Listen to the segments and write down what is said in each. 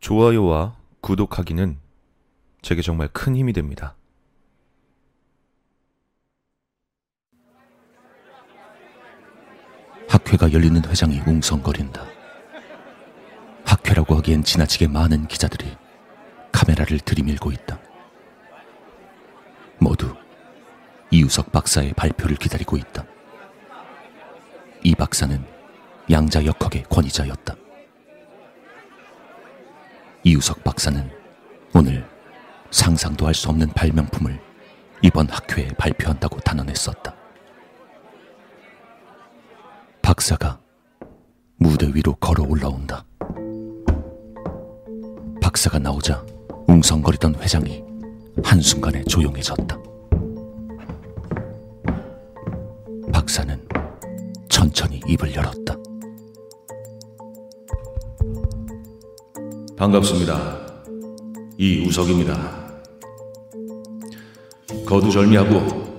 좋아요와 구독하기는 제게 정말 큰 힘이 됩니다. 학회가 열리는 회장이 웅성거린다. 학회라고 하기엔 지나치게 많은 기자들이 카메라를 들이밀고 있다. 모두 이우석 박사의 발표를 기다리고 있다. 이 박사는 양자 역학의 권위자였다. 이우석 박사는 오늘 상상도 할 수 없는 발명품을 이번 학회에 발표한다고 단언했었다. 박사가 무대 위로 걸어 올라온다. 박사가 나오자 웅성거리던 회장이 한순간에 조용해졌다. 박사는 천천히 입을 열었다. 반갑습니다. 이우석입니다. 거두절미하고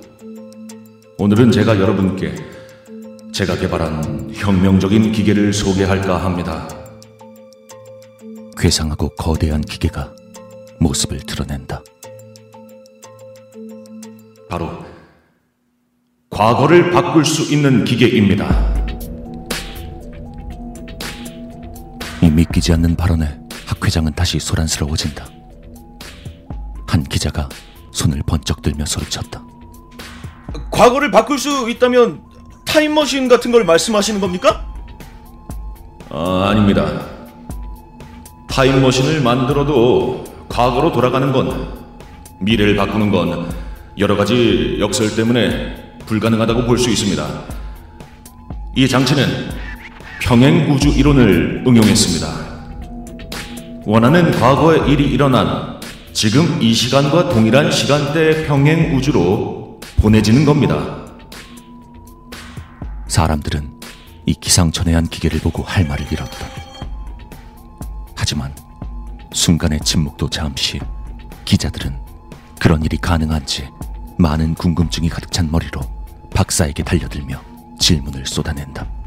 오늘은 제가 여러분께 제가 개발한 혁명적인 기계를 소개할까 합니다. 괴상하고 거대한 기계가 모습을 드러낸다. 바로 과거를 바꿀 수 있는 기계입니다. 이 믿기지 않는 발언에 학 회장은 다시 소란스러워진다. 한 기자가 손을 번쩍 들며 소리쳤다. 과거를 바꿀 수 있다면 타임머신 같은 걸 말씀하시는 겁니까? 아, 아닙니다. 타임머신을 만들어도 과거로 돌아가는 건 미래를 바꾸는 건 여러 가지 역설 때문에 불가능하다고 볼 수 있습니다. 이 장치는 평행 우주 이론을 응용했습니다. 원하는 과거의 일이 일어난 지금 이 시간과 동일한 시간대의 평행 우주로 보내지는 겁니다. 사람들은 이 기상천외한 기계를 보고 할 말을 잃었다. 하지만 순간의 침묵도 잠시 기자들은 그런 일이 가능한지 많은 궁금증이 가득 찬 머리로 박사에게 달려들며 질문을 쏟아낸다.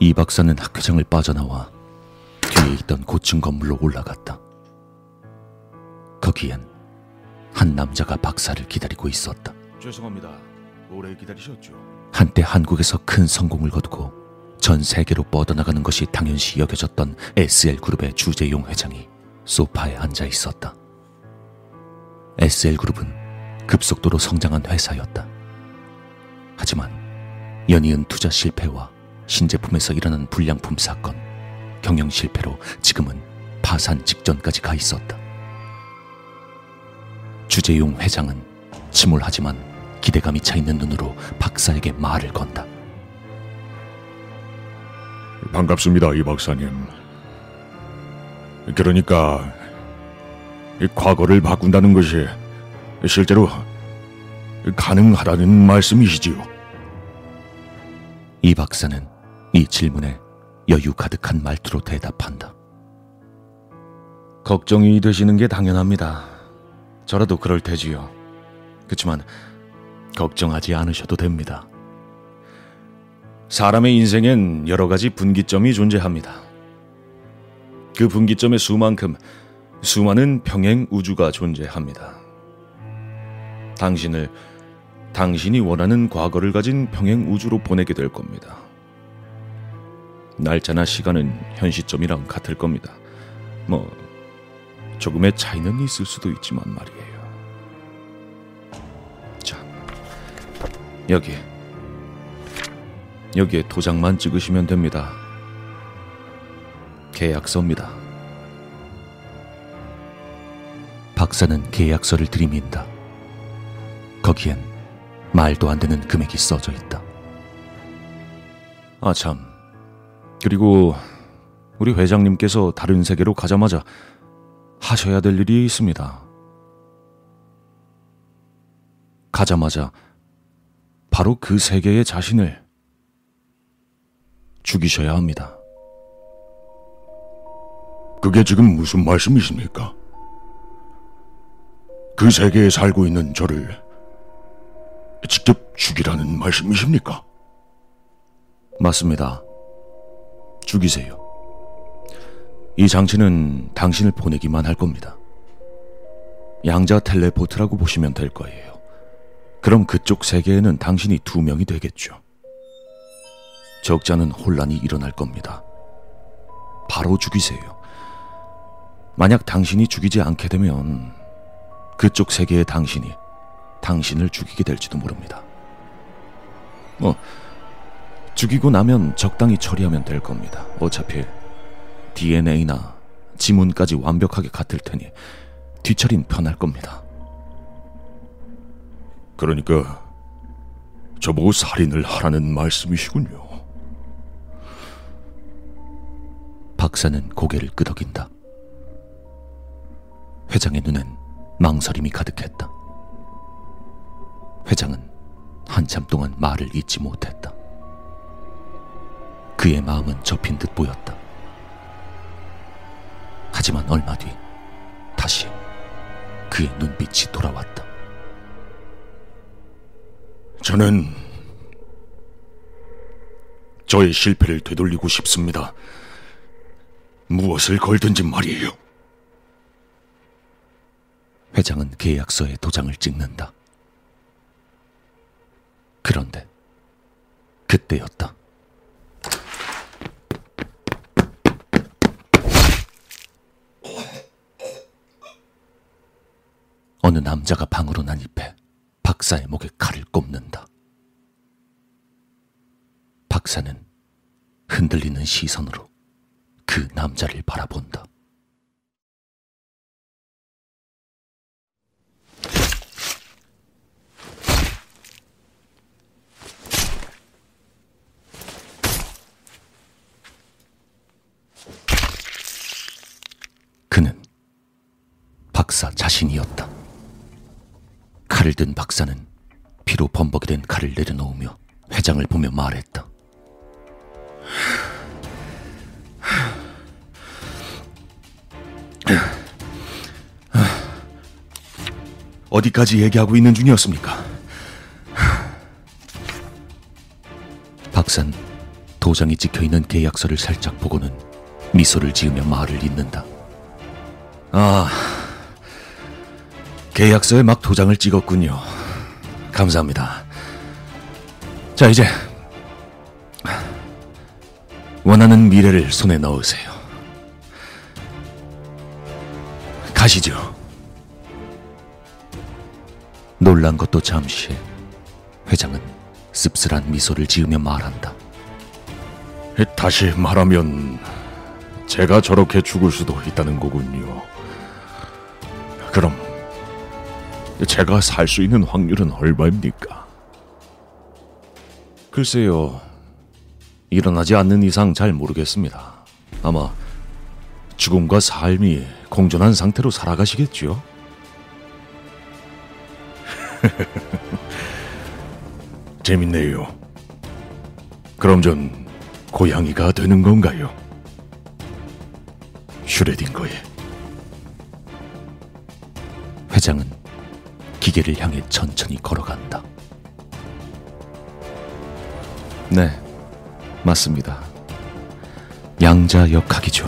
이 박사는 학회장을 빠져나와 뒤에 있던 고층 건물로 올라갔다. 거기엔 한 남자가 박사를 기다리고 있었다. 죄송합니다. 오래 기다리셨죠? 한때 한국에서 큰 성공을 거두고 전 세계로 뻗어나가는 것이 당연시 여겨졌던 SL그룹의 주재용 회장이 소파에 앉아 있었다. SL그룹은 급속도로 성장한 회사였다. 하지만 연이은 투자 실패와 신제품에서 일어난 불량품 사건, 경영 실패로 지금은 파산 직전까지 가 있었다. 주재용 회장은 침울하지만 기대감이 차 있는 눈으로 박사에게 말을 건다. 반갑습니다, 이 박사님. 그러니까 이 과거를 바꾼다는 것이 실제로 가능하다는 말씀이시지요? 이 박사는 이 질문에 여유 가득한 말투로 대답한다. 걱정이 되시는 게 당연합니다. 저라도 그럴 테지요. 그렇지만 걱정하지 않으셔도 됩니다. 사람의 인생엔 여러 가지 분기점이 존재합니다. 그 분기점의 수만큼 수많은 평행 우주가 존재합니다. 당신을 당신이 원하는 과거를 가진 평행 우주로 보내게 될 겁니다. 날짜나 시간은 현 시점이랑 같을 겁니다. 뭐 조금의 차이는 있을 수도 있지만 말이에요. 자, 여기 여기에 도장만 찍으시면 됩니다. 계약서입니다. 박사는 계약서를 들이민다. 거기엔 말도 안 되는 금액이 써져 있다. 아 참. 그리고 우리 회장님께서 다른 세계로 가자마자 하셔야 될 일이 있습니다. 가자마자 바로 그 세계의 자신을 죽이셔야 합니다. 그게 지금 무슨 말씀이십니까? 그 세계에 살고 있는 저를 직접 죽이라는 말씀이십니까? 맞습니다. 죽이세요. 이 장치는 당신을 보내기만 할 겁니다. 양자 텔레포트라고 보시면 될 거예요. 그럼 그쪽 세계에는 당신이 두 명이 되겠죠. 적잖은 혼란이 일어날 겁니다. 바로 죽이세요. 만약 당신이 죽이지 않게 되면 그쪽 세계의 당신이 당신을 죽이게 될지도 모릅니다. 뭐, 죽이고 나면 적당히 처리하면 될 겁니다. 어차피 DNA나 지문까지 완벽하게 같을 테니 뒤처리는 편할 겁니다. 그러니까 저보고 살인을 하라는 말씀이시군요. 박사는 고개를 끄덕인다. 회장의 눈엔 망설임이 가득했다. 회장은 한참 동안 말을 잇지 못했다. 그의 마음은 접힌 듯 보였다. 하지만 얼마 뒤 다시 그의 눈빛이 돌아왔다. 저는 저의 실패를 되돌리고 싶습니다. 무엇을 걸든지 말이에요. 회장은 계약서에 도장을 찍는다. 그런데 그때였다. 어느 남자가 방으로 난입해 박사의 목에 칼을 꼽는다. 박사는 흔들리는 시선으로 그 남자를 바라본다. 그는 박사 자신이었다. 칼을 든 박사는 피로 범벅이 된 칼을 내려놓으며 회장을 보며 말했다. 어디까지 얘기하고 있는 중이었습니까? 박산 도장이 찍혀 있는 계약서를 살짝 보고는 미소를 지으며 말을 잇는다. 아, 계약서에 막 도장을 찍었군요. 감사합니다. 자, 이제 원하는 미래를 손에 넣으세요. 가시죠. 놀란 것도 잠시 회장은 씁쓸한 미소를 지으며 말한다. 다시 말하면 제가 저렇게 죽을 수도 있다는 거군요. 그럼 제가 살 수 있는 확률은 얼마입니까? 글쎄요. 일어나지 않는 이상 잘 모르겠습니다. 아마 죽음과 삶이 공존한 상태로 살아가시겠죠? 재밌네요. 그럼 전 고양이가 되는 건가요? 슈레딩거의 회장은 기계를 향해 천천히 걸어간다. 네, 맞습니다. 양자 역학이죠.